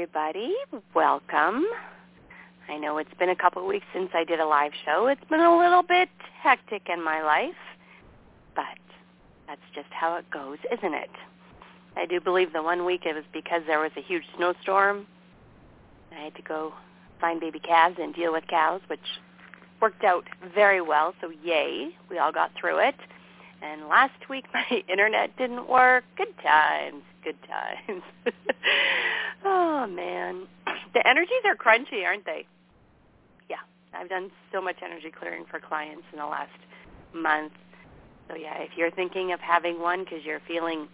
Everybody. Welcome. I know it's been a couple of weeks since I did a live show. It's been a little bit hectic in my life, but that's just how it goes, isn't it? I do believe the one week it was because there was a huge snowstorm. I had to go find baby calves and deal with cows, which worked out very well. So yay, we all got through it. And last week my internet didn't work. Good times, good times. oh man, the energies are crunchy, aren't they? Yeah, I've done so much energy clearing for clients in the last month. So yeah, if you're thinking of having one because you're feeling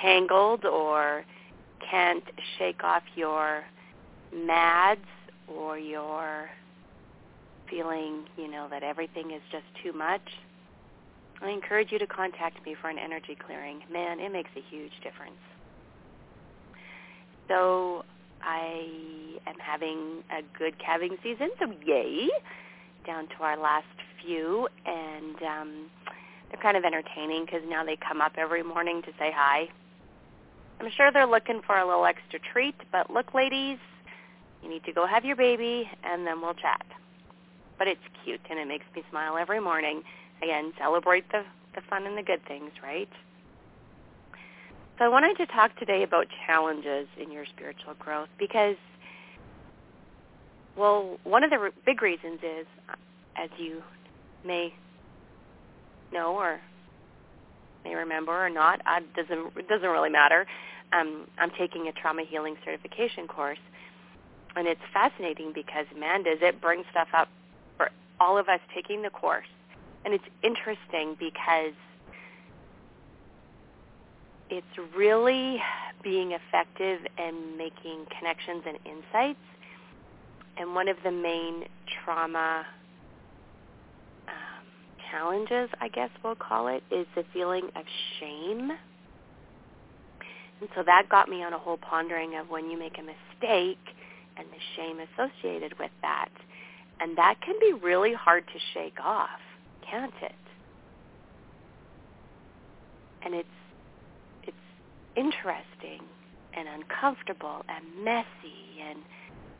tangled or can't shake off your mads or you're feeling, you know, that everything is just too much, I encourage you to contact me for an energy clearing. Man, it makes a huge difference. So I am having a good calving season, so yay, down to our last few, and um, they're kind of entertaining because now they come up every morning to say hi. I'm sure they're looking for a little extra treat, but look, ladies, you need to go have your baby, and then we'll chat. But it's cute, and it makes me smile every morning again, celebrate the, the fun and the good things, right? So I wanted to talk today about challenges in your spiritual growth because, well, one of the re- big reasons is, as you may know or may remember or not, doesn't it doesn't really matter. Um, I'm taking a trauma healing certification course, and it's fascinating because man, does it bring stuff up for all of us taking the course and it's interesting because it's really being effective and making connections and insights. And one of the main trauma um, challenges, I guess we'll call it, is the feeling of shame. And so that got me on a whole pondering of when you make a mistake and the shame associated with that. And that can be really hard to shake off can't it? And it's it's interesting and uncomfortable and messy and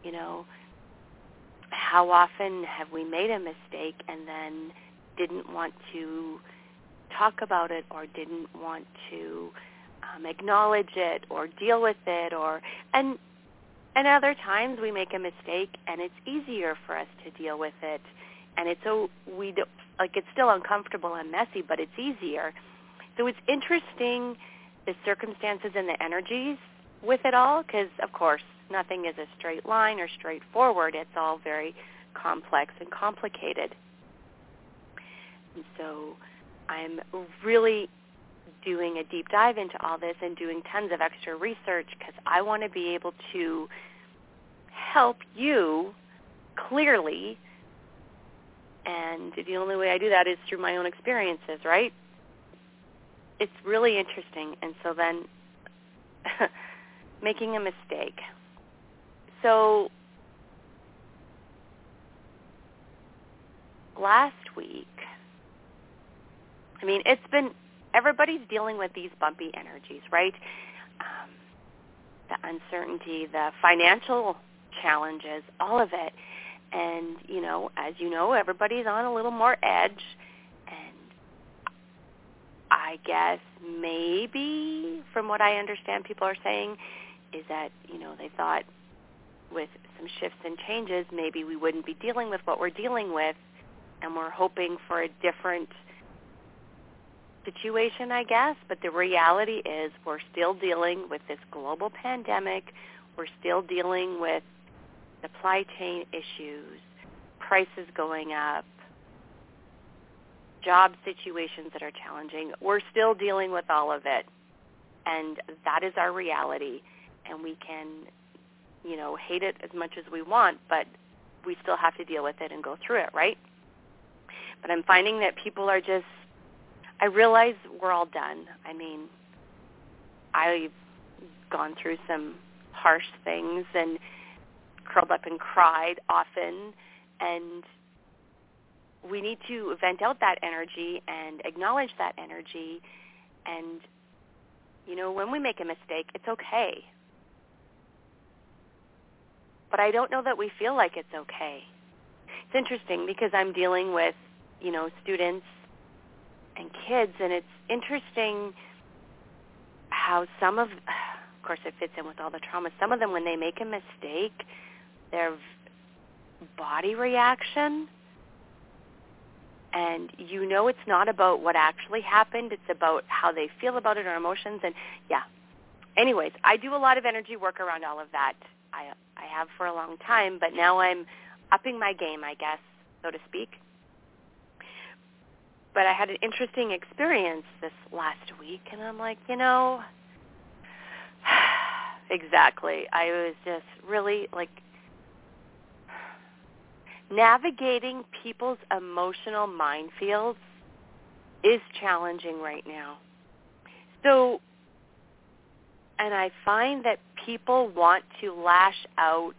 you know how often have we made a mistake and then didn't want to talk about it or didn't want to um, acknowledge it or deal with it or and and other times we make a mistake and it's easier for us to deal with it and it's so we do, like it's still uncomfortable and messy, but it's easier. So it's interesting the circumstances and the energies with it all because, of course, nothing is a straight line or straightforward. It's all very complex and complicated. And so I'm really doing a deep dive into all this and doing tons of extra research because I want to be able to help you clearly and the only way I do that is through my own experiences, right? It's really interesting. And so then making a mistake. So last week, I mean, it's been, everybody's dealing with these bumpy energies, right? Um, the uncertainty, the financial challenges, all of it. And, you know, as you know, everybody's on a little more edge. And I guess maybe from what I understand people are saying is that, you know, they thought with some shifts and changes, maybe we wouldn't be dealing with what we're dealing with. And we're hoping for a different situation, I guess. But the reality is we're still dealing with this global pandemic. We're still dealing with supply chain issues, prices going up, job situations that are challenging. We're still dealing with all of it. And that is our reality. And we can, you know, hate it as much as we want, but we still have to deal with it and go through it, right? But I'm finding that people are just, I realize we're all done. I mean, I've gone through some harsh things and curled up and cried often and we need to vent out that energy and acknowledge that energy. And you know when we make a mistake it's okay. But i don't know that we feel like it's okay. It's interesting because i'm dealing with you know students and kids and it's interesting how some of of course it fits in with all the trauma. Some of them when they make a mistake their body reaction. And you know it's not about what actually happened it's about how they feel about it or emotions and yeah. Anyways i do a lot of energy work around all of that. I i have for a long time but now i'm upping my game i guess so to speak. But i had an interesting experience this last week and i'm like you know exactly. I was just really like navigating people's emotional minefields is challenging right now. So, and I find that people want to lash out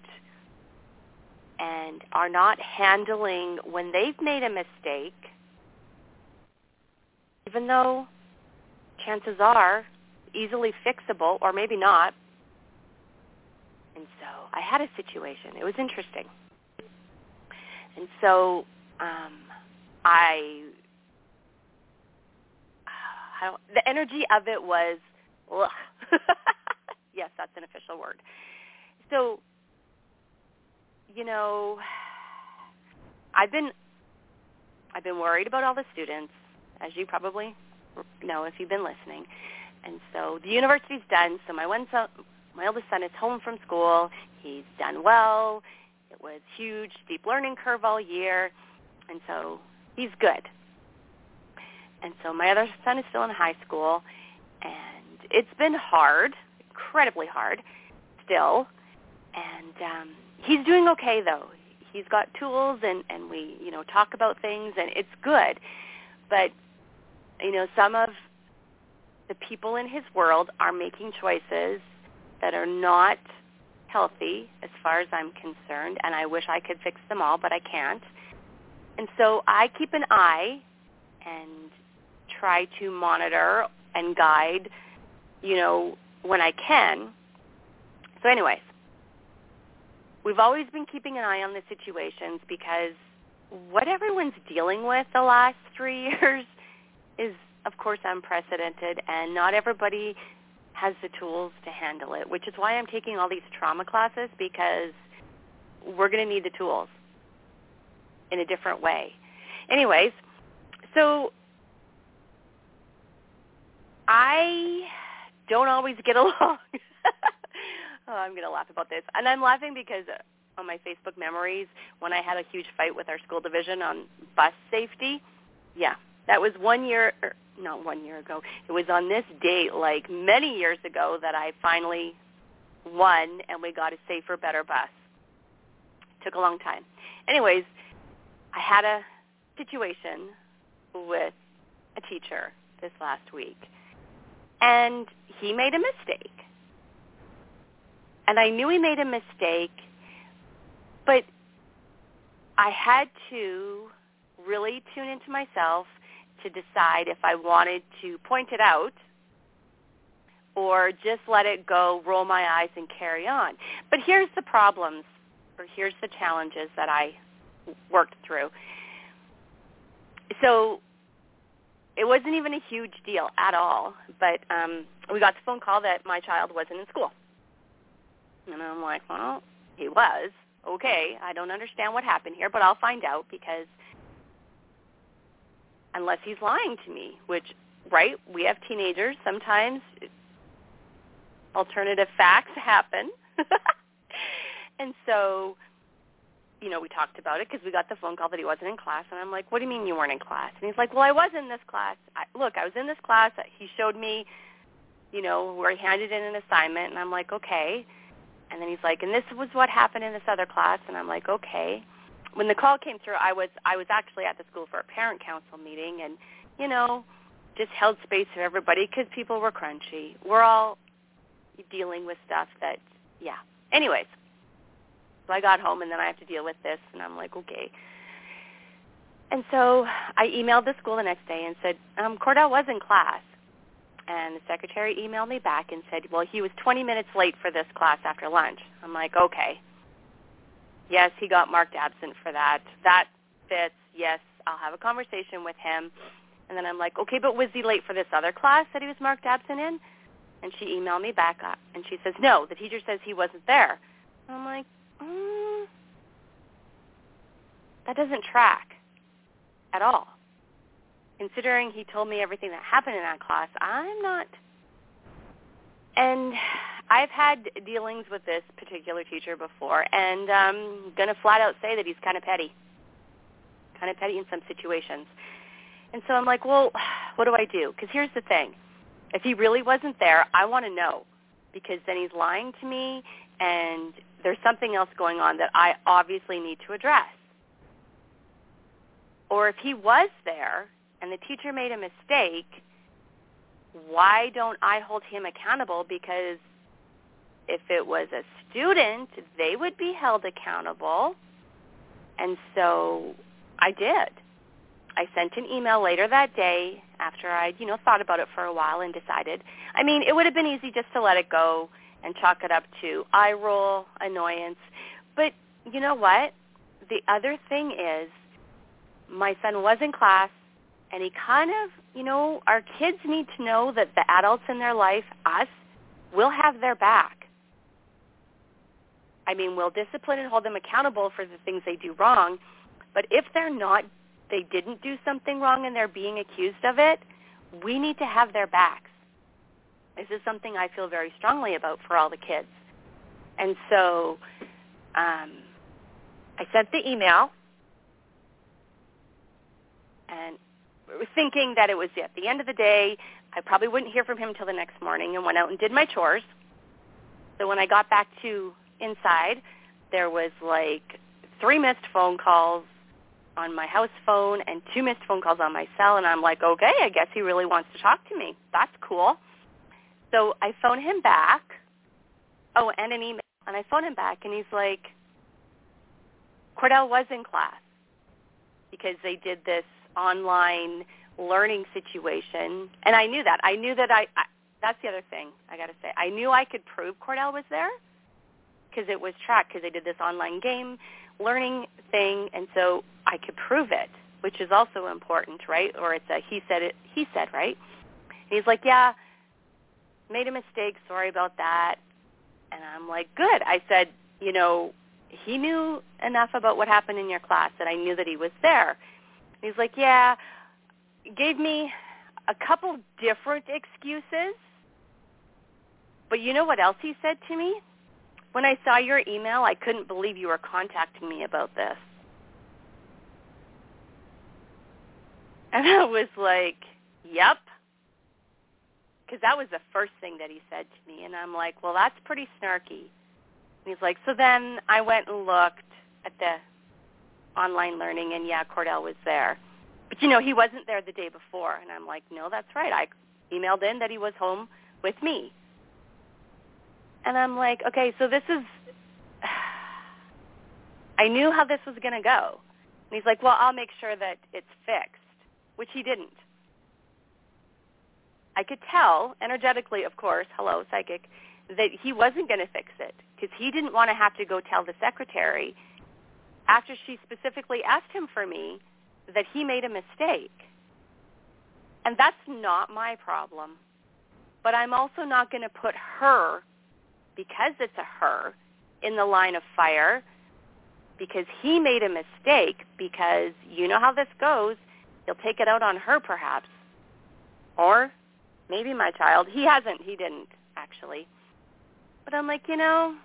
and are not handling when they've made a mistake, even though chances are easily fixable or maybe not. And so I had a situation. It was interesting. And so um, I, I the energy of it was, yes, that's an official word. So, you know, I've been I've been worried about all the students, as you probably know if you've been listening. And so the university's done. So my one son, my eldest son is home from school. He's done well. It was huge, steep learning curve all year, and so he's good. And so my other son is still in high school, and it's been hard, incredibly hard, still. And um, he's doing okay though. He's got tools, and and we you know talk about things, and it's good. But you know some of the people in his world are making choices that are not healthy as far as I'm concerned, and I wish I could fix them all, but I can't. And so I keep an eye and try to monitor and guide, you know, when I can. So anyways, we've always been keeping an eye on the situations because what everyone's dealing with the last three years is, of course, unprecedented, and not everybody has the tools to handle it, which is why I'm taking all these trauma classes because we're going to need the tools in a different way. Anyways, so I don't always get along. oh, I'm going to laugh about this. And I'm laughing because uh, on my Facebook memories, when I had a huge fight with our school division on bus safety, yeah, that was one year, er, not one year ago. It was on this date, like many years ago, that I finally won, and we got a safer, better bus. Took a long time. Anyways, I had a situation with a teacher this last week, and he made a mistake. And I knew he made a mistake, but I had to really tune into myself to decide if I wanted to point it out or just let it go, roll my eyes, and carry on. But here's the problems, or here's the challenges that I worked through. So it wasn't even a huge deal at all, but um, we got the phone call that my child wasn't in school. And I'm like, well, he was. Okay, I don't understand what happened here, but I'll find out because – unless he's lying to me, which, right, we have teenagers. Sometimes alternative facts happen. and so, you know, we talked about it because we got the phone call that he wasn't in class, and I'm like, what do you mean you weren't in class? And he's like, well, I was in this class. I, look, I was in this class. He showed me, you know, where he handed in an assignment, and I'm like, okay. And then he's like, and this was what happened in this other class, and I'm like, okay. When the call came through, I was I was actually at the school for a parent council meeting, and you know, just held space for everybody because people were crunchy. We're all dealing with stuff that, yeah. Anyways, so I got home and then I have to deal with this, and I'm like, okay. And so I emailed the school the next day and said, um, Cordell was in class. And the secretary emailed me back and said, well, he was 20 minutes late for this class after lunch. I'm like, okay. Yes, he got marked absent for that. That fits. Yes, I'll have a conversation with him. And then I'm like, okay, but was he late for this other class that he was marked absent in? And she emailed me back up, and she says, no, the teacher says he wasn't there. And I'm like, mm, that doesn't track at all. Considering he told me everything that happened in that class, I'm not. And I've had dealings with this particular teacher before, and I'm going to flat out say that he's kind of petty. Kind of petty in some situations. And so I'm like, well, what do I do? Because here's the thing. If he really wasn't there, I want to know because then he's lying to me and there's something else going on that I obviously need to address. Or if he was there and the teacher made a mistake, why don't I hold him accountable? Because if it was a student, they would be held accountable. And so I did. I sent an email later that day after I'd, you know, thought about it for a while and decided. I mean, it would have been easy just to let it go and chalk it up to eye roll, annoyance. But you know what? The other thing is my son was in class and he kind of, you know, our kids need to know that the adults in their life, us, will have their back. I mean, we'll discipline and hold them accountable for the things they do wrong, but if they're not they didn't do something wrong and they're being accused of it, we need to have their backs. This is something I feel very strongly about for all the kids. And so um, I sent the email and thinking that it was at the end of the day, I probably wouldn't hear from him until the next morning and went out and did my chores. So when I got back to inside, there was like three missed phone calls, on my house phone and two missed phone calls on my cell and I'm like, okay, I guess he really wants to talk to me. That's cool. So I phone him back. Oh, and an email. And I phone him back and he's like, Cordell was in class because they did this online learning situation. And I knew that. I knew that I, I that's the other thing I got to say. I knew I could prove Cordell was there because it was tracked because they did this online game learning thing, and so I could prove it, which is also important, right? Or it's a he said it, he said, right? And he's like, yeah, made a mistake. Sorry about that. And I'm like, good. I said, you know, he knew enough about what happened in your class that I knew that he was there. He's like, yeah, gave me a couple different excuses. But you know what else he said to me? When I saw your email, I couldn't believe you were contacting me about this. And I was like, yep. Because that was the first thing that he said to me. And I'm like, well, that's pretty snarky. And he's like, so then I went and looked at the online learning, and yeah, Cordell was there. But, you know, he wasn't there the day before. And I'm like, no, that's right. I emailed in that he was home with me. And I'm like, okay, so this is, I knew how this was going to go. And he's like, well, I'll make sure that it's fixed, which he didn't. I could tell, energetically, of course, hello, psychic, that he wasn't going to fix it because he didn't want to have to go tell the secretary after she specifically asked him for me that he made a mistake. And that's not my problem. But I'm also not going to put her because it's a her in the line of fire because he made a mistake because you know how this goes. He'll take it out on her perhaps. Or maybe my child. He hasn't. He didn't actually. But I'm like, you know,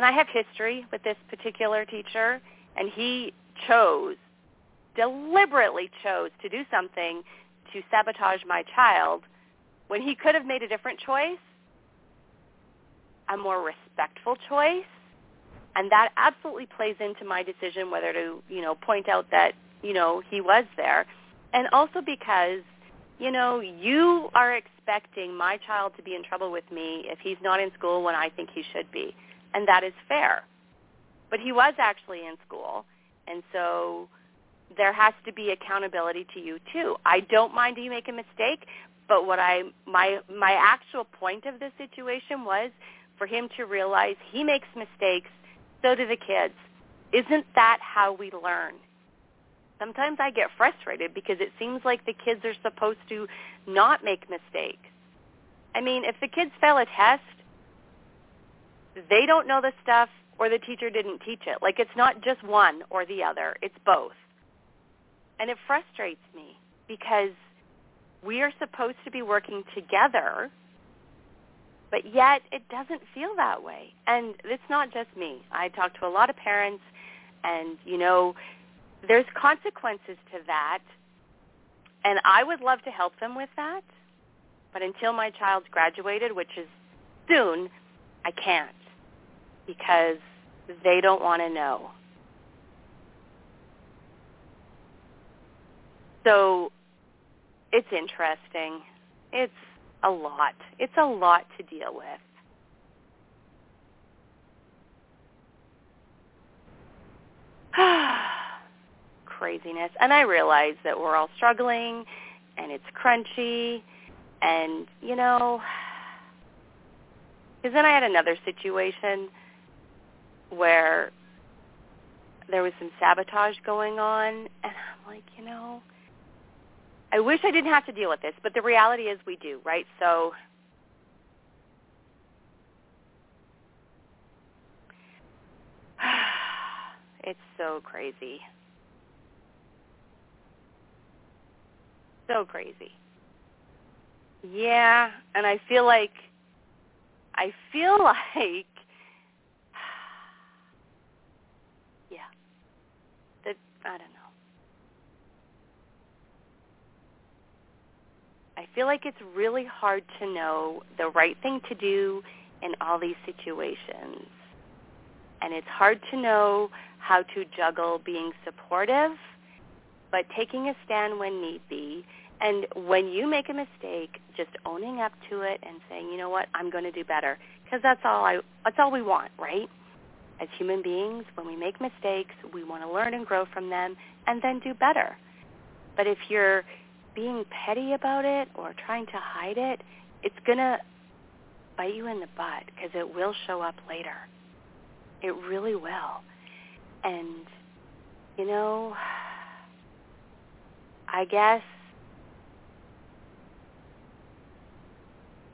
and I have history with this particular teacher, and he chose, deliberately chose to do something to sabotage my child when he could have made a different choice, a more respectful choice, and that absolutely plays into my decision whether to, you know, point out that, you know, he was there. And also because, you know, you are expecting my child to be in trouble with me if he's not in school when I think he should be. And that is fair. But he was actually in school. And so there has to be accountability to you too. I don't mind you make a mistake, but what I my my actual point of this situation was for him to realize he makes mistakes, so do the kids. Isn't that how we learn? Sometimes I get frustrated because it seems like the kids are supposed to not make mistakes. I mean, if the kids fail a test, they don't know the stuff or the teacher didn't teach it. Like it's not just one or the other, it's both. And it frustrates me because we are supposed to be working together, but yet it doesn't feel that way. And it's not just me. I talk to a lot of parents and, you know, there's consequences to that. And I would love to help them with that. But until my child's graduated, which is soon, I can't because they don't want to know. So it's interesting. It's a lot. It's a lot to deal with. Craziness. And I realize that we're all struggling and it's crunchy and, you know, because then I had another situation where there was some sabotage going on and I'm like, you know, I wish I didn't have to deal with this, but the reality is we do, right? So it's so crazy. So crazy. Yeah, and I feel like I feel like yeah. That I don't know. I feel like it's really hard to know the right thing to do in all these situations. And it's hard to know how to juggle being supportive, but taking a stand when need be. And when you make a mistake, just owning up to it and saying, you know what, I'm going to do better. Because that's all I, that's all we want, right? As human beings, when we make mistakes, we want to learn and grow from them and then do better. But if you're being petty about it or trying to hide it, it's going to bite you in the butt because it will show up later. It really will. And, you know, I guess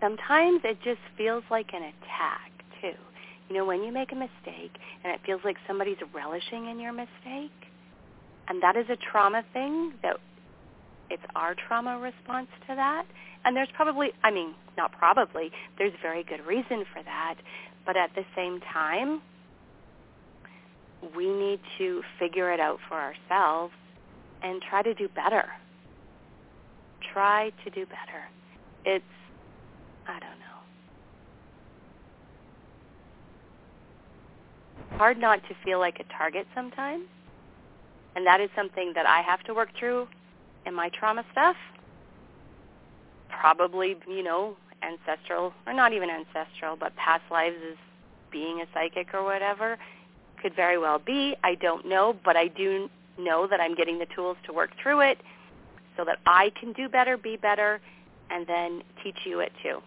sometimes it just feels like an attack, too. You know, when you make a mistake and it feels like somebody's relishing in your mistake, and that is a trauma thing that it's our trauma response to that. And there's probably, I mean, not probably, there's very good reason for that. But at the same time, we need to figure it out for ourselves and try to do better. Try to do better. It's, I don't know. Hard not to feel like a target sometimes. And that is something that I have to work through in my trauma stuff, probably, you know, ancestral, or not even ancestral, but past lives as being a psychic or whatever, could very well be. I don't know, but I do know that I'm getting the tools to work through it so that I can do better, be better, and then teach you it too.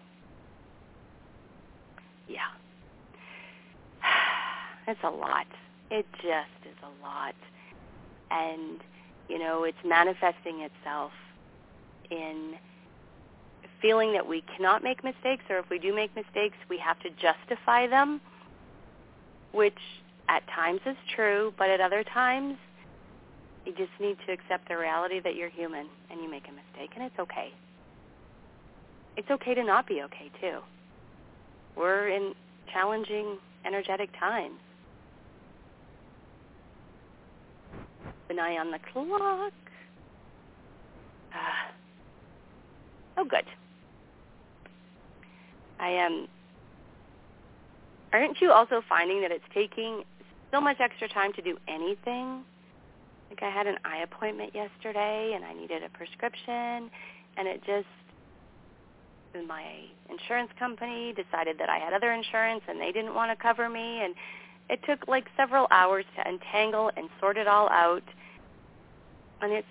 Yeah. It's a lot. It just is a lot. And you know, it's manifesting itself in feeling that we cannot make mistakes or if we do make mistakes, we have to justify them, which at times is true, but at other times you just need to accept the reality that you're human and you make a mistake and it's okay. It's okay to not be okay too. We're in challenging energetic times. An eye on the clock. Ah. Oh, good. I am. Um, aren't you also finding that it's taking so much extra time to do anything? Like I had an eye appointment yesterday, and I needed a prescription, and it just my insurance company decided that I had other insurance and they didn't want to cover me and it took like several hours to untangle and sort it all out and it's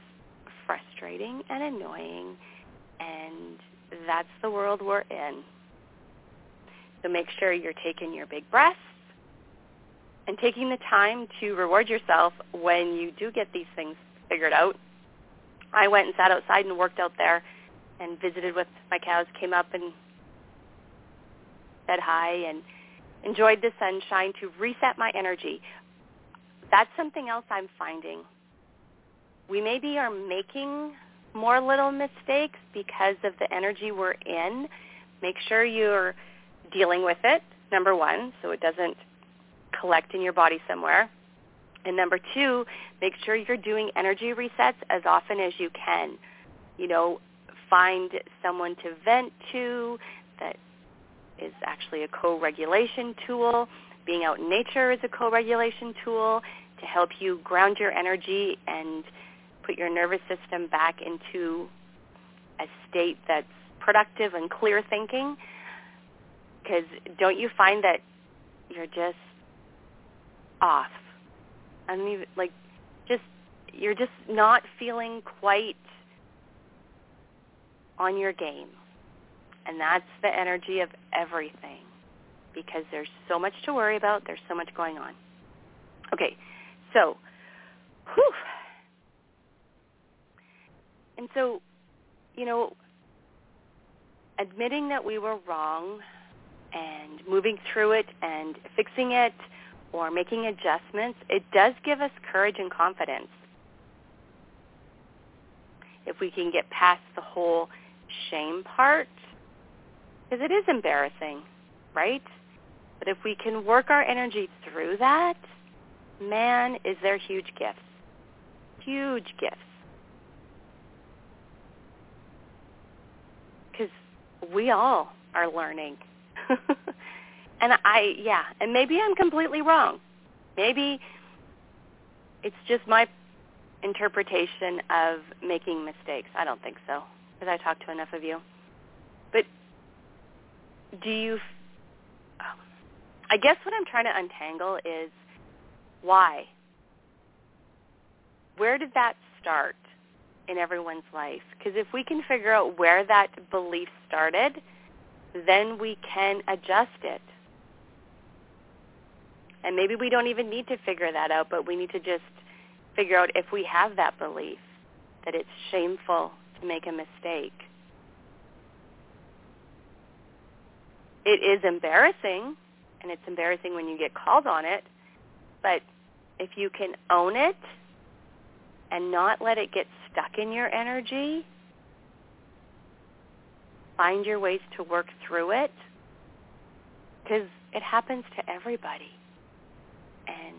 frustrating and annoying and that's the world we're in. So make sure you're taking your big breaths and taking the time to reward yourself when you do get these things figured out. I went and sat outside and worked out there and visited with my cows, came up and said hi and enjoyed the sunshine to reset my energy. That's something else I'm finding. We maybe are making more little mistakes because of the energy we're in. Make sure you're dealing with it, number one, so it doesn't collect in your body somewhere. And number two, make sure you're doing energy resets as often as you can. You know, find someone to vent to that is actually a co-regulation tool. Being out in nature is a co-regulation tool to help you ground your energy and put your nervous system back into a state that's productive and clear thinking. Because don't you find that you're just off? I mean, like, just you're just not feeling quite on your game. And that's the energy of everything because there's so much to worry about. There's so much going on. Okay, so, whew. And so, you know, admitting that we were wrong and moving through it and fixing it or making adjustments, it does give us courage and confidence. If we can get past the whole shame part, because it is embarrassing, right? But if we can work our energy through that, man, is there huge gifts. Huge gifts. Because we all are learning. and I, yeah, and maybe I'm completely wrong. Maybe it's just my interpretation of making mistakes. I don't think so because I talked to enough of you. Do you? Oh. I guess what I'm trying to untangle is why. Where did that start in everyone's life? Because if we can figure out where that belief started, then we can adjust it. And maybe we don't even need to figure that out, but we need to just figure out if we have that belief that it's shameful to make a mistake. It is embarrassing, and it's embarrassing when you get called on it, but if you can own it and not let it get stuck in your energy, find your ways to work through it, because it happens to everybody. And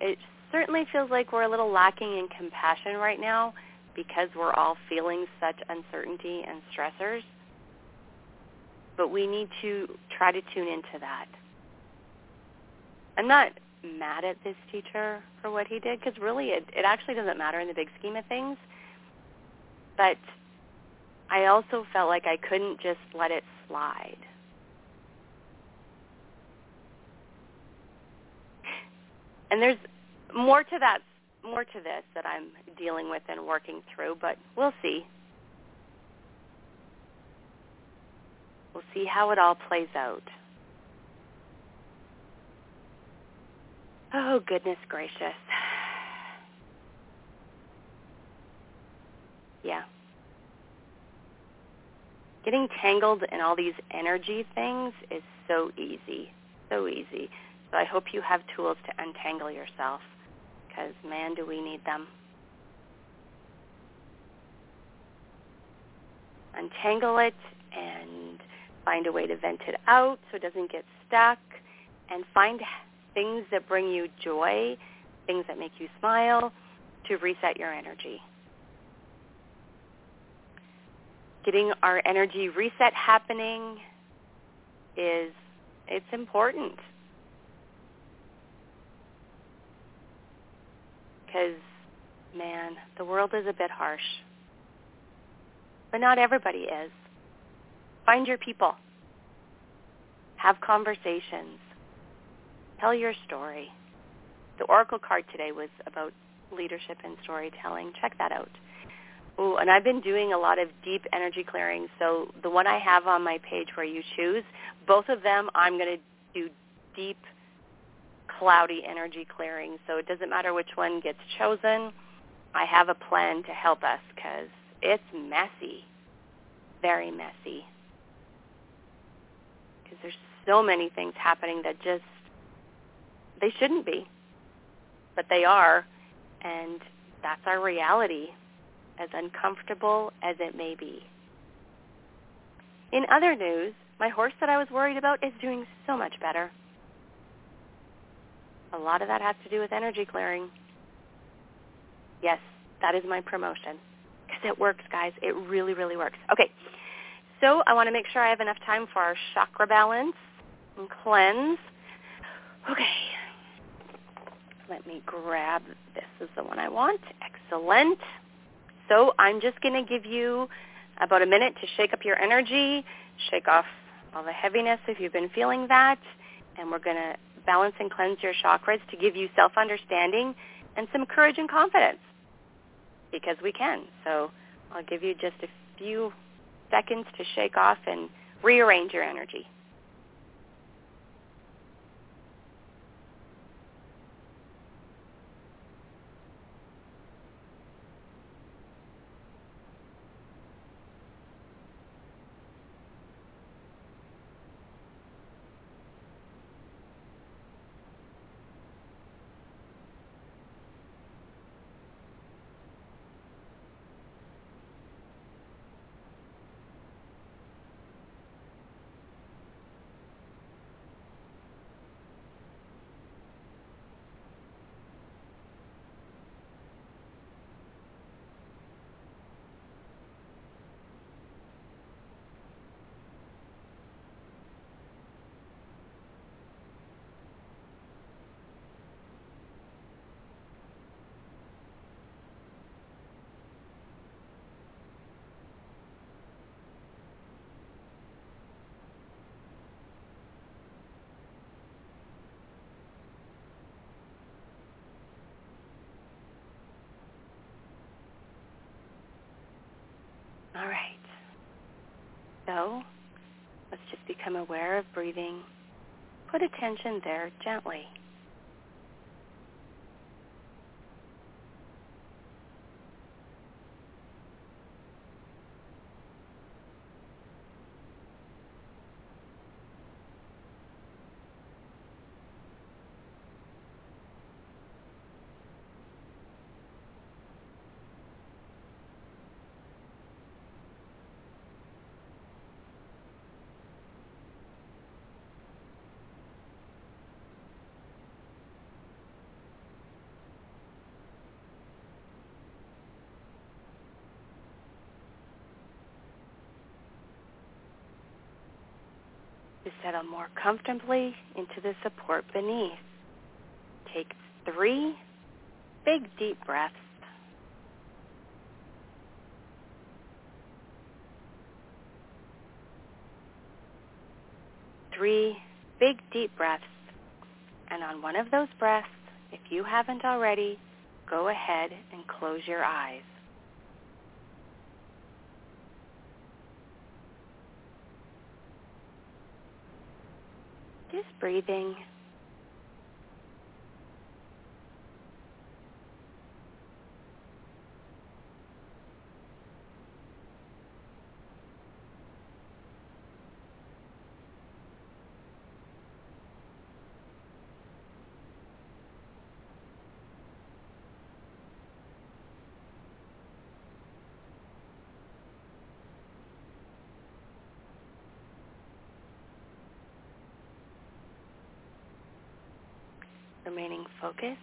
it certainly feels like we're a little lacking in compassion right now because we're all feeling such uncertainty and stressors. But we need to try to tune into that. I'm not mad at this teacher for what he did because really it, it actually doesn't matter in the big scheme of things. But I also felt like I couldn't just let it slide. And there's more to that more to this that I'm dealing with and working through, but we'll see. We'll see how it all plays out. Oh, goodness gracious. Yeah. Getting tangled in all these energy things is so easy. So easy. So I hope you have tools to untangle yourself because, man, do we need them. Untangle it and find a way to vent it out so it doesn't get stuck and find things that bring you joy, things that make you smile to reset your energy. Getting our energy reset happening is it's important. Because man, the world is a bit harsh. But not everybody is. Find your people. Have conversations. Tell your story. The oracle card today was about leadership and storytelling. Check that out. Ooh, and I've been doing a lot of deep energy clearing. So the one I have on my page where you choose, both of them I'm going to do deep cloudy energy clearing. So it doesn't matter which one gets chosen. I have a plan to help us because it's messy, very messy. Because there's so many things happening that just, they shouldn't be, but they are, and that's our reality, as uncomfortable as it may be. In other news, my horse that I was worried about is doing so much better. A lot of that has to do with energy clearing. Yes, that is my promotion. Because it works, guys. It really, really works. Okay, so I want to make sure I have enough time for our chakra balance and cleanse. Okay. Let me grab, this is the one I want. Excellent. So I'm just going to give you about a minute to shake up your energy, shake off all the heaviness if you've been feeling that, and we're going to balance and cleanse your chakras to give you self-understanding and some courage and confidence because we can. So I'll give you just a few seconds to shake off and rearrange your energy. All right. So let's just become aware of breathing. Put attention there gently. to settle more comfortably into the support beneath. Take three big deep breaths. Three big deep breaths. And on one of those breaths, if you haven't already, go ahead and close your eyes. Just breathing. Remaining focused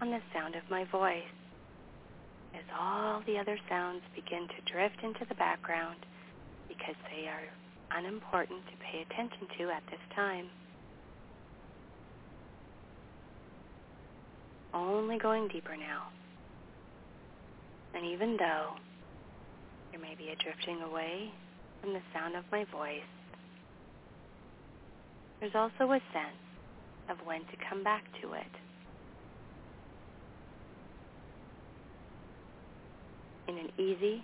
on the sound of my voice as all the other sounds begin to drift into the background because they are unimportant to pay attention to at this time. Only going deeper now. And even though there may be a drifting away from the sound of my voice, there's also a sense of when to come back to it. In an easy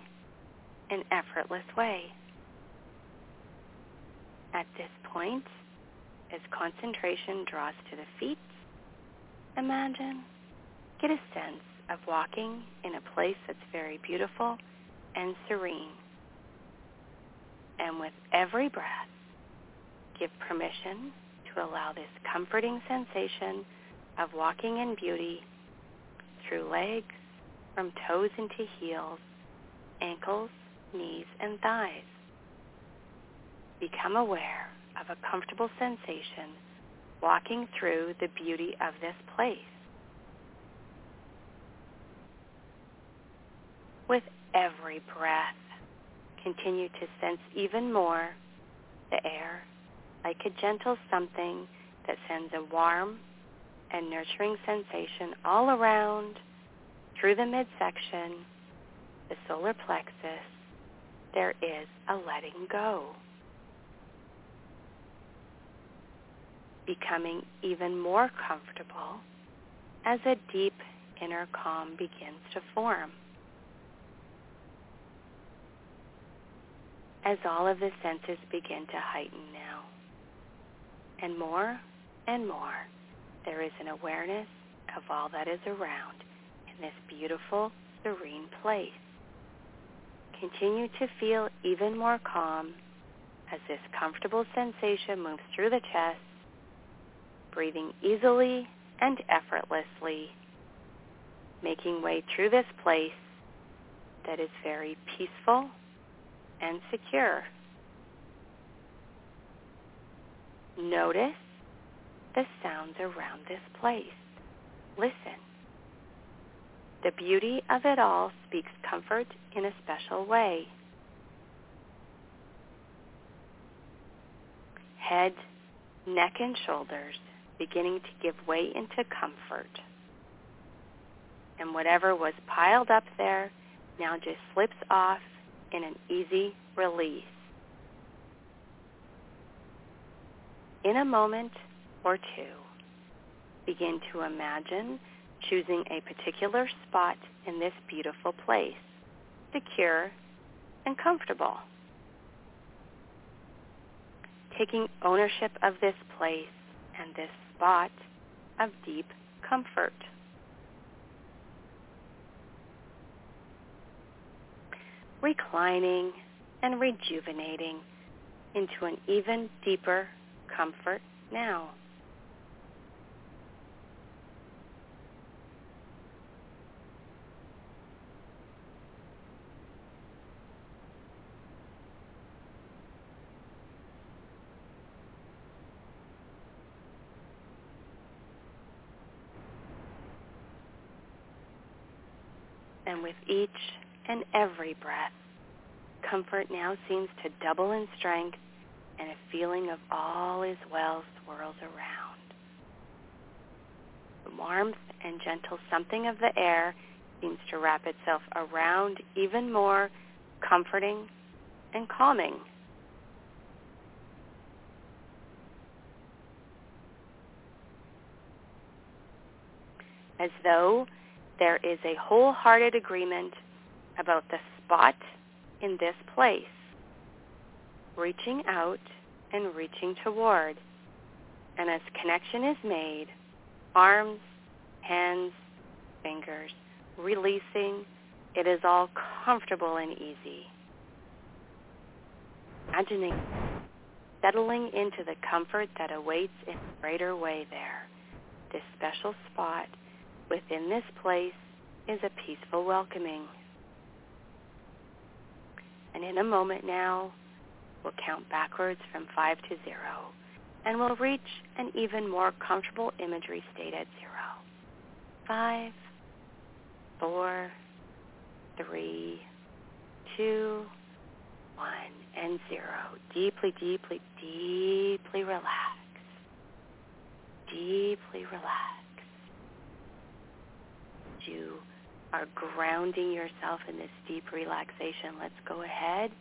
and effortless way. At this point, as concentration draws to the feet, imagine, get a sense of walking in a place that's very beautiful and serene. And with every breath, give permission to allow this comforting sensation of walking in beauty through legs, from toes into heels, ankles, knees, and thighs. Become aware of a comfortable sensation walking through the beauty of this place. With every breath, continue to sense even more the air like a gentle something that sends a warm and nurturing sensation all around through the midsection, the solar plexus. There is a letting go. Becoming even more comfortable as a deep inner calm begins to form. As all of the senses begin to heighten now and more and more, there is an awareness of all that is around in this beautiful, serene place. Continue to feel even more calm as this comfortable sensation moves through the chest, breathing easily and effortlessly, making way through this place that is very peaceful and secure. Notice the sounds around this place. Listen. The beauty of it all speaks comfort in a special way. Head, neck, and shoulders beginning to give way into comfort. And whatever was piled up there now just slips off in an easy release. In a moment or two, begin to imagine choosing a particular spot in this beautiful place, secure and comfortable. Taking ownership of this place and this spot of deep comfort. Reclining and rejuvenating into an even deeper comfort now. And with each and every breath, comfort now seems to double in strength and a feeling of all is well swirls around. The warmth and gentle something of the air seems to wrap itself around even more comforting and calming. As though there is a wholehearted agreement about the spot in this place reaching out and reaching toward. And as connection is made, arms, hands, fingers, releasing, it is all comfortable and easy. Imagining settling into the comfort that awaits in a greater way there. This special spot within this place is a peaceful welcoming. And in a moment now, We'll count backwards from 5 to 0, and we'll reach an even more comfortable imagery state at 0. five, four, three, two, one, and zero. Deeply, deeply, deeply relax. Deeply relax. You are grounding yourself in this deep relaxation. Let's go ahead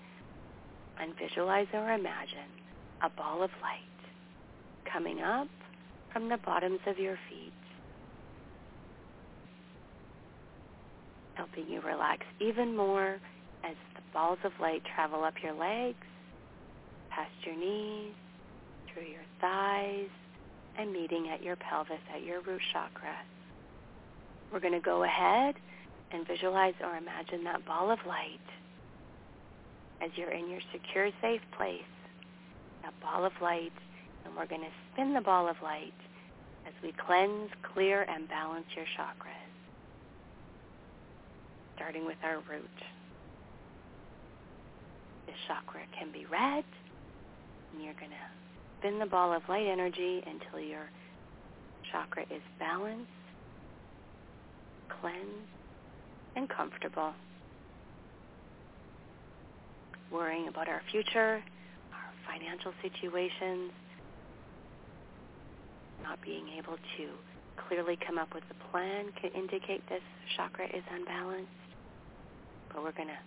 and visualize or imagine a ball of light coming up from the bottoms of your feet, helping you relax even more as the balls of light travel up your legs, past your knees, through your thighs, and meeting at your pelvis, at your root chakra. We're going to go ahead and visualize or imagine that ball of light as you're in your secure, safe place, that ball of light, and we're going to spin the ball of light as we cleanse, clear, and balance your chakras, starting with our root. This chakra can be red, and you're going to spin the ball of light energy until your chakra is balanced, cleansed, and comfortable. Worrying about our future, our financial situations, not being able to clearly come up with a plan can indicate this chakra is unbalanced. But we're going to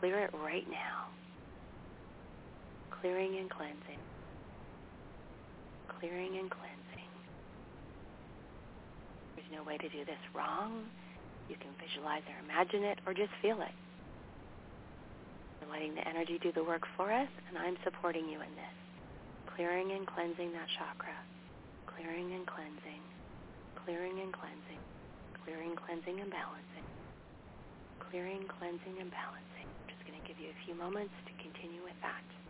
clear it right now. Clearing and cleansing. Clearing and cleansing. There's no way to do this wrong. You can visualize or imagine it or just feel it. We're letting the energy do the work for us, and I'm supporting you in this. Clearing and cleansing that chakra, clearing and cleansing, clearing and cleansing, clearing, cleansing, and balancing, clearing, cleansing, and balancing. I'm just going to give you a few moments to continue with that.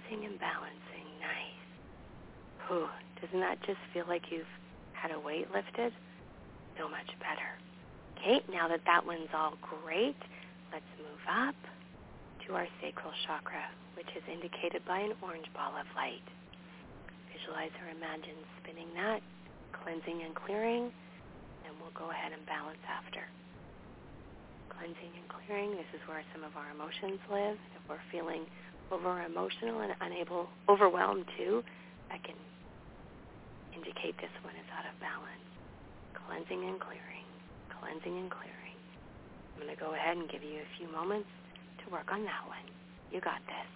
Cleansing and balancing. Nice. Whew. Doesn't that just feel like you've had a weight lifted? So much better. Okay, now that that one's all great, let's move up to our sacral chakra, which is indicated by an orange ball of light. Visualize or imagine spinning that, cleansing and clearing, and we'll go ahead and balance after. Cleansing and clearing. This is where some of our emotions live. If we're feeling over emotional and unable, overwhelmed too, that can indicate this one is out of balance. Cleansing and clearing. Cleansing and clearing. I'm going to go ahead and give you a few moments to work on that one. You got this.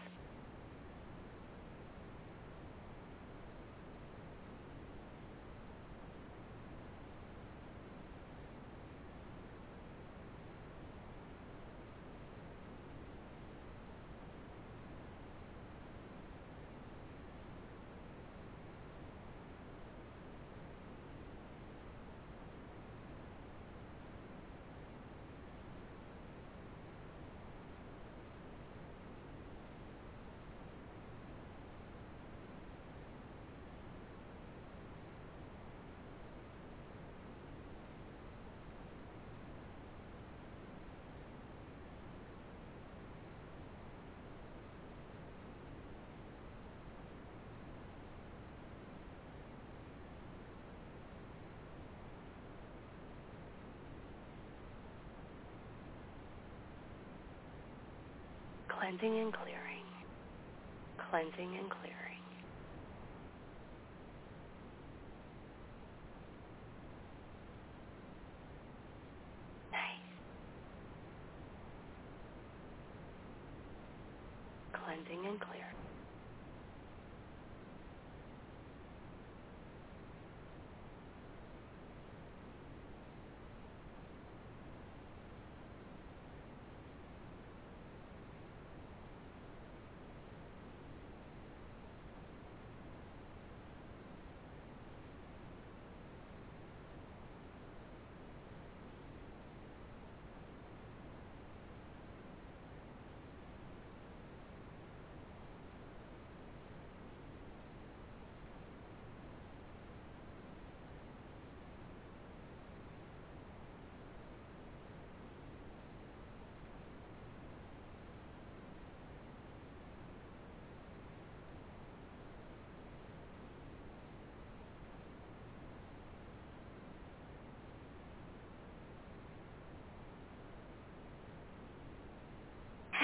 Cleansing and clearing, cleansing and clearing. Nice. Cleansing and clearing.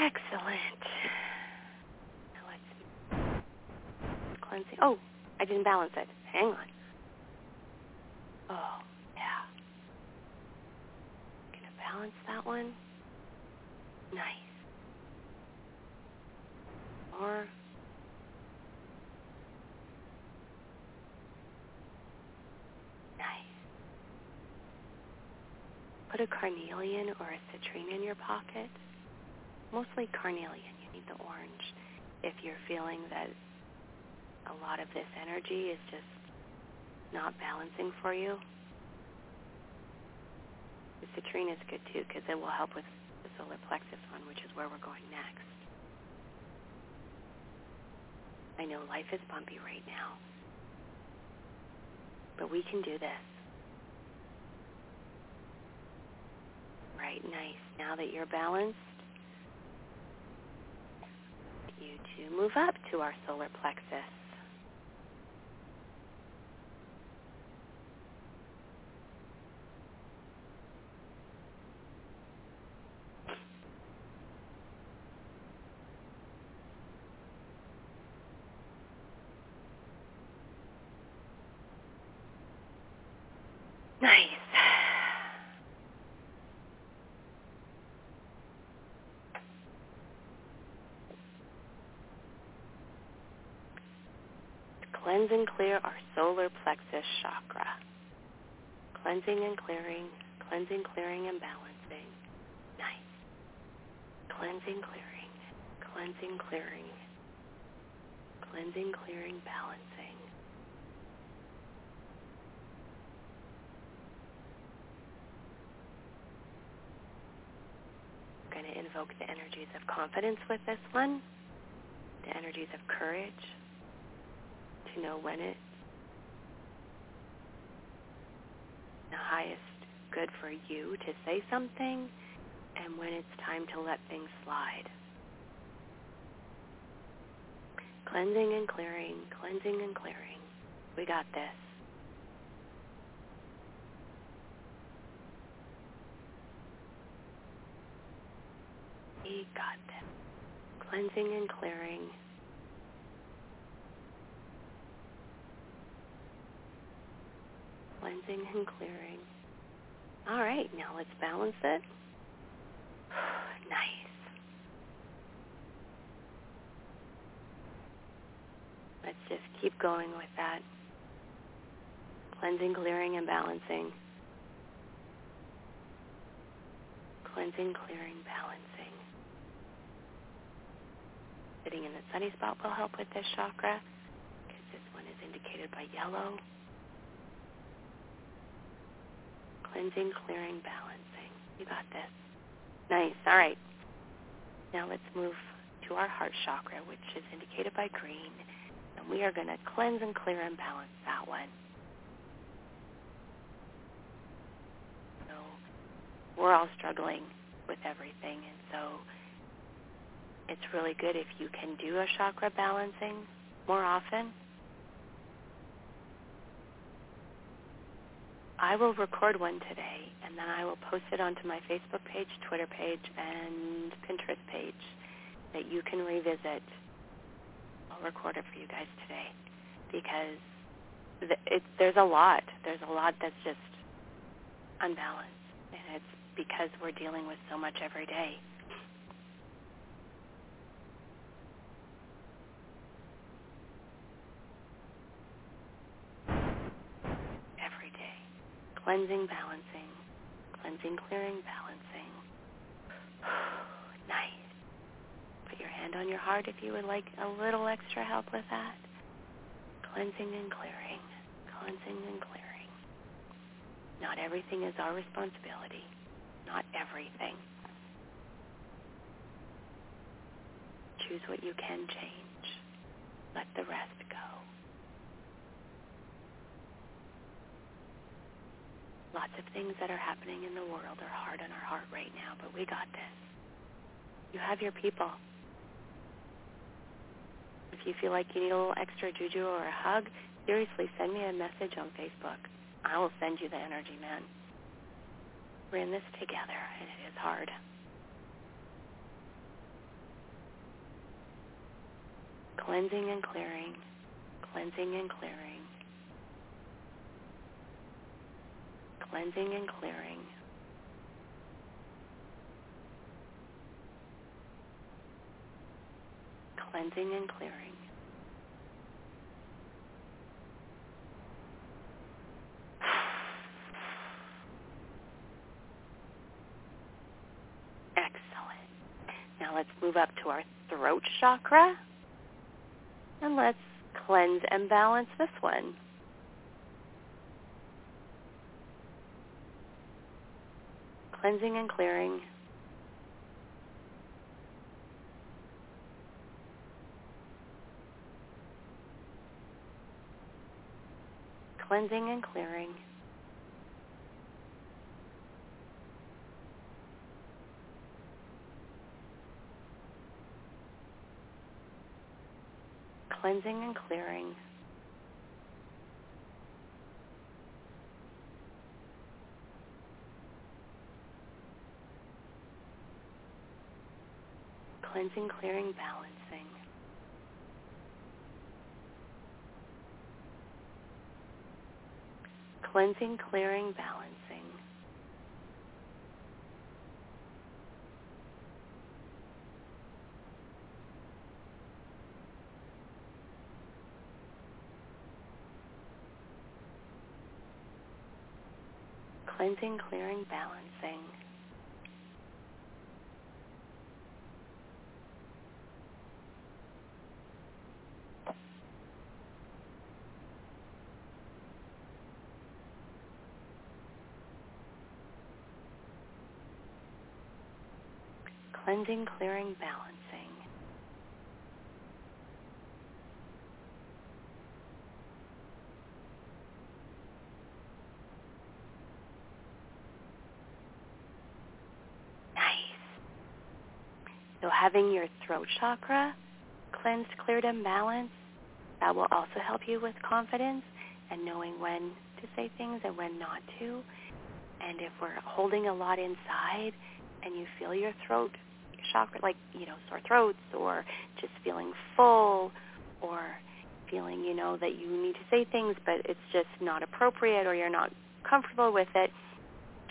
Excellent. Now let's cleansing. Oh, I didn't balance it. Hang on. Oh, yeah. Gonna balance that one. Nice. More. Nice. Put a carnelian or a citrine in your pocket mostly carnelian. You need the orange if you're feeling that a lot of this energy is just not balancing for you. The citrine is good too because it will help with the solar plexus one, which is where we're going next. I know life is bumpy right now, but we can do this. Right, nice. Now that you're balanced, you to move up to our solar plexus. Nice. Cleanse and clear our solar plexus chakra. Cleansing and clearing, cleansing, clearing, and balancing. Nice. Cleansing, clearing, cleansing, clearing, cleansing, clearing, balancing. I'm going to invoke the energies of confidence with this one, the energies of courage to know when it's the highest good for you to say something and when it's time to let things slide. Cleansing and clearing, cleansing and clearing. We got this. We got this. Cleansing and clearing. Cleansing and clearing. All right, now let's balance it. nice. Let's just keep going with that. Cleansing, clearing, and balancing. Cleansing, clearing, balancing. Sitting in the sunny spot will help with this chakra because this one is indicated by yellow. Cleansing, clearing, balancing. You got this. Nice. All right. Now let's move to our heart chakra, which is indicated by green. And we are going to cleanse and clear and balance that one. So we're all struggling with everything. And so it's really good if you can do a chakra balancing more often. I will record one today, and then I will post it onto my Facebook page, Twitter page, and Pinterest page that you can revisit. I'll record it for you guys today because it, there's a lot. There's a lot that's just unbalanced, and it's because we're dealing with so much every day. Every day. Cleansing, balancing. Cleansing, clearing, balancing. nice. Put your hand on your heart if you would like a little extra help with that. Cleansing and clearing. Cleansing and clearing. Not everything is our responsibility. Not everything. Choose what you can change. Let the rest go. Lots of things that are happening in the world are hard on our heart right now, but we got this. You have your people. If you feel like you need a little extra juju or a hug, seriously, send me a message on Facebook. I will send you the energy, man. We're in this together, and it is hard. Cleansing and clearing, cleansing and clearing, cleansing and clearing. Cleansing and clearing. Excellent. Now let's move up to our throat chakra. And let's cleanse and balance this one. Cleansing and clearing. Cleansing and clearing. cleansing and clearing. Cleansing, clearing, balancing. Cleansing, clearing, balancing. cleansing, clearing, balancing. Cleansing, clearing, balancing. Nice. So having your throat chakra cleansed, cleared, and balanced, that will also help you with confidence and knowing when to say things and when not to. And if we're holding a lot inside and you feel your throat chakra, like, you know, sore throats or just feeling full or feeling, you know, that you need to say things but it's just not appropriate or you're not comfortable with it,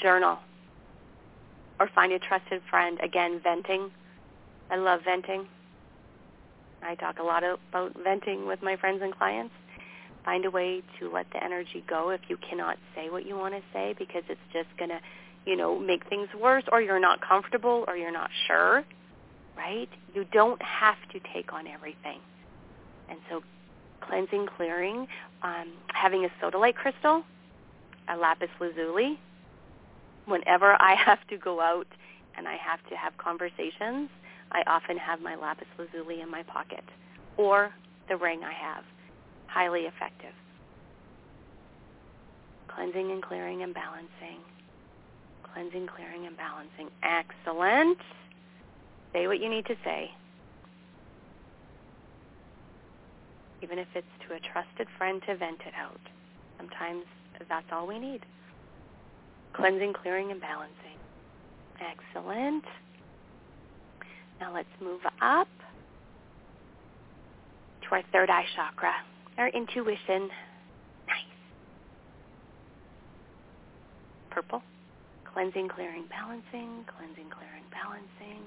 journal. Or find a trusted friend. Again, venting. I love venting. I talk a lot about venting with my friends and clients. Find a way to let the energy go if you cannot say what you want to say because it's just going to, you know, make things worse or you're not comfortable or you're not sure, right? You don't have to take on everything. And so cleansing, clearing, um, having a sodalite crystal, a lapis lazuli. Whenever I have to go out and I have to have conversations, I often have my lapis lazuli in my pocket or the ring I have. Highly effective. Cleansing and clearing and balancing. Cleansing, clearing, and balancing. Excellent. Say what you need to say. Even if it's to a trusted friend to vent it out. Sometimes that's all we need. Cleansing, clearing, and balancing. Excellent. Now let's move up to our third eye chakra, our intuition. Nice. Purple. Cleansing, clearing, balancing. Cleansing, clearing, balancing.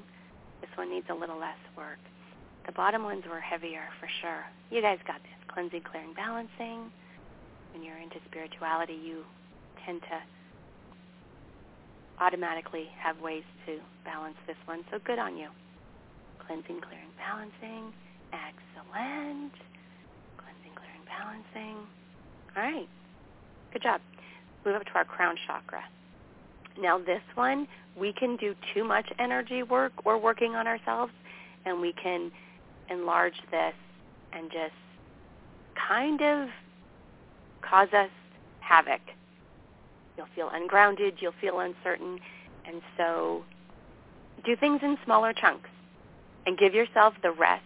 This one needs a little less work. The bottom ones were heavier for sure. You guys got this. Cleansing, clearing, balancing. When you're into spirituality, you tend to automatically have ways to balance this one. So good on you cleansing, clearing, balancing. Excellent. Cleansing, clearing, balancing. All right. Good job. Move up to our crown chakra. Now this one, we can do too much energy work or working on ourselves, and we can enlarge this and just kind of cause us havoc. You'll feel ungrounded. You'll feel uncertain. And so do things in smaller chunks and give yourself the rest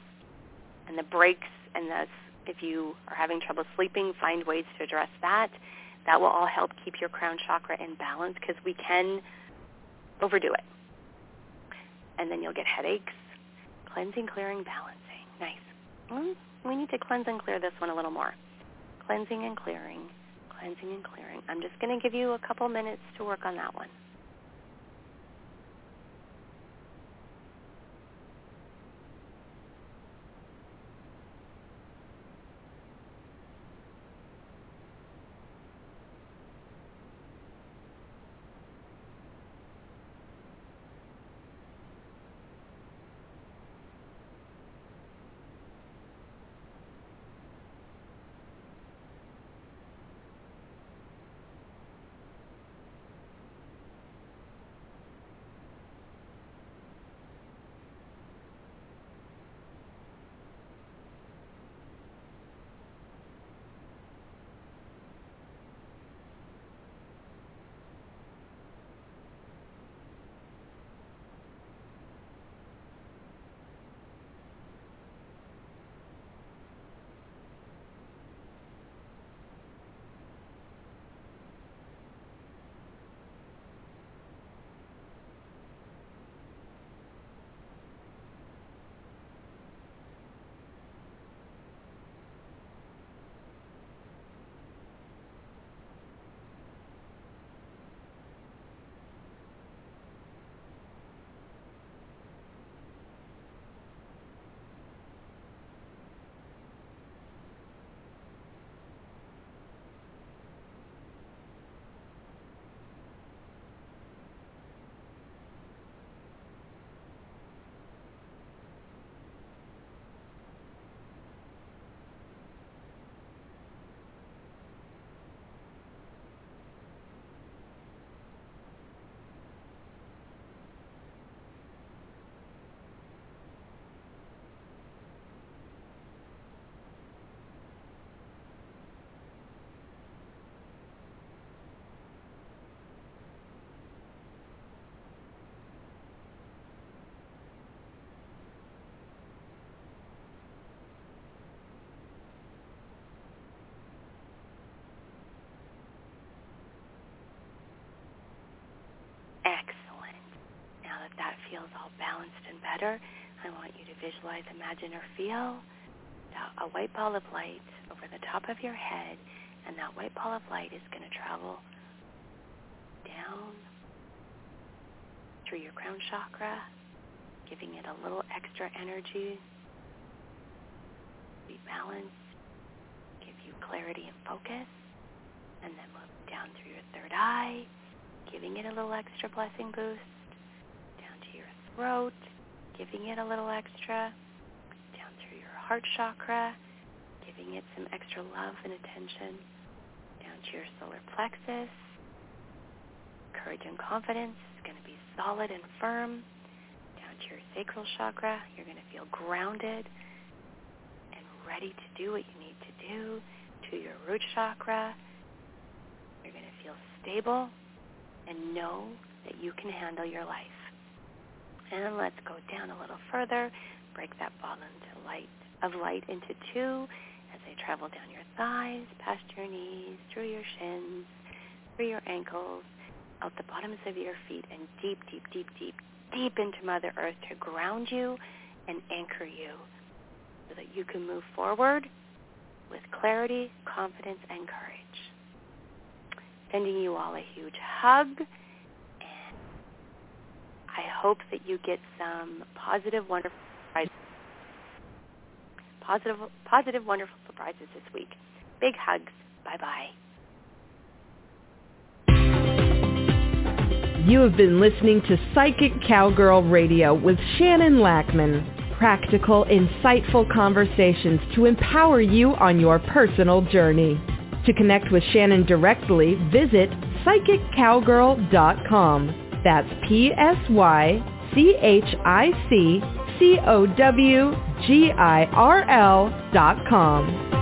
and the breaks and the if you are having trouble sleeping, find ways to address that. That will all help keep your crown chakra in balance because we can overdo it. And then you'll get headaches. Cleansing, clearing, balancing. Nice. Mm, we need to cleanse and clear this one a little more. Cleansing and clearing, cleansing and clearing. I'm just going to give you a couple minutes to work on that one. I want you to visualize, imagine, or feel a white ball of light over the top of your head, and that white ball of light is going to travel down through your crown chakra, giving it a little extra energy, be balanced, give you clarity and focus, and then move down through your third eye, giving it a little extra blessing boost, down to your throat, giving it a little extra, down through your heart chakra, giving it some extra love and attention, down to your solar plexus. Courage and confidence is going to be solid and firm. Down to your sacral chakra, you're going to feel grounded and ready to do what you need to do. To your root chakra, you're going to feel stable and know that you can handle your life. And let's go down a little further. Break that ball into light of light into two as they travel down your thighs, past your knees, through your shins, through your ankles, out the bottoms of your feet, and deep, deep, deep, deep, deep into Mother Earth to ground you and anchor you so that you can move forward with clarity, confidence, and courage. Sending you all a huge hug I hope that you get some positive, wonderful surprises. Positive, positive, wonderful surprises this week. Big hugs. Bye-bye. You have been listening to Psychic Cowgirl Radio with Shannon Lackman. Practical, insightful conversations to empower you on your personal journey. To connect with Shannon directly, visit psychiccowgirl.com. That's P-S-Y-C-H-I-C-C-O-W-G-I-R-L dot com.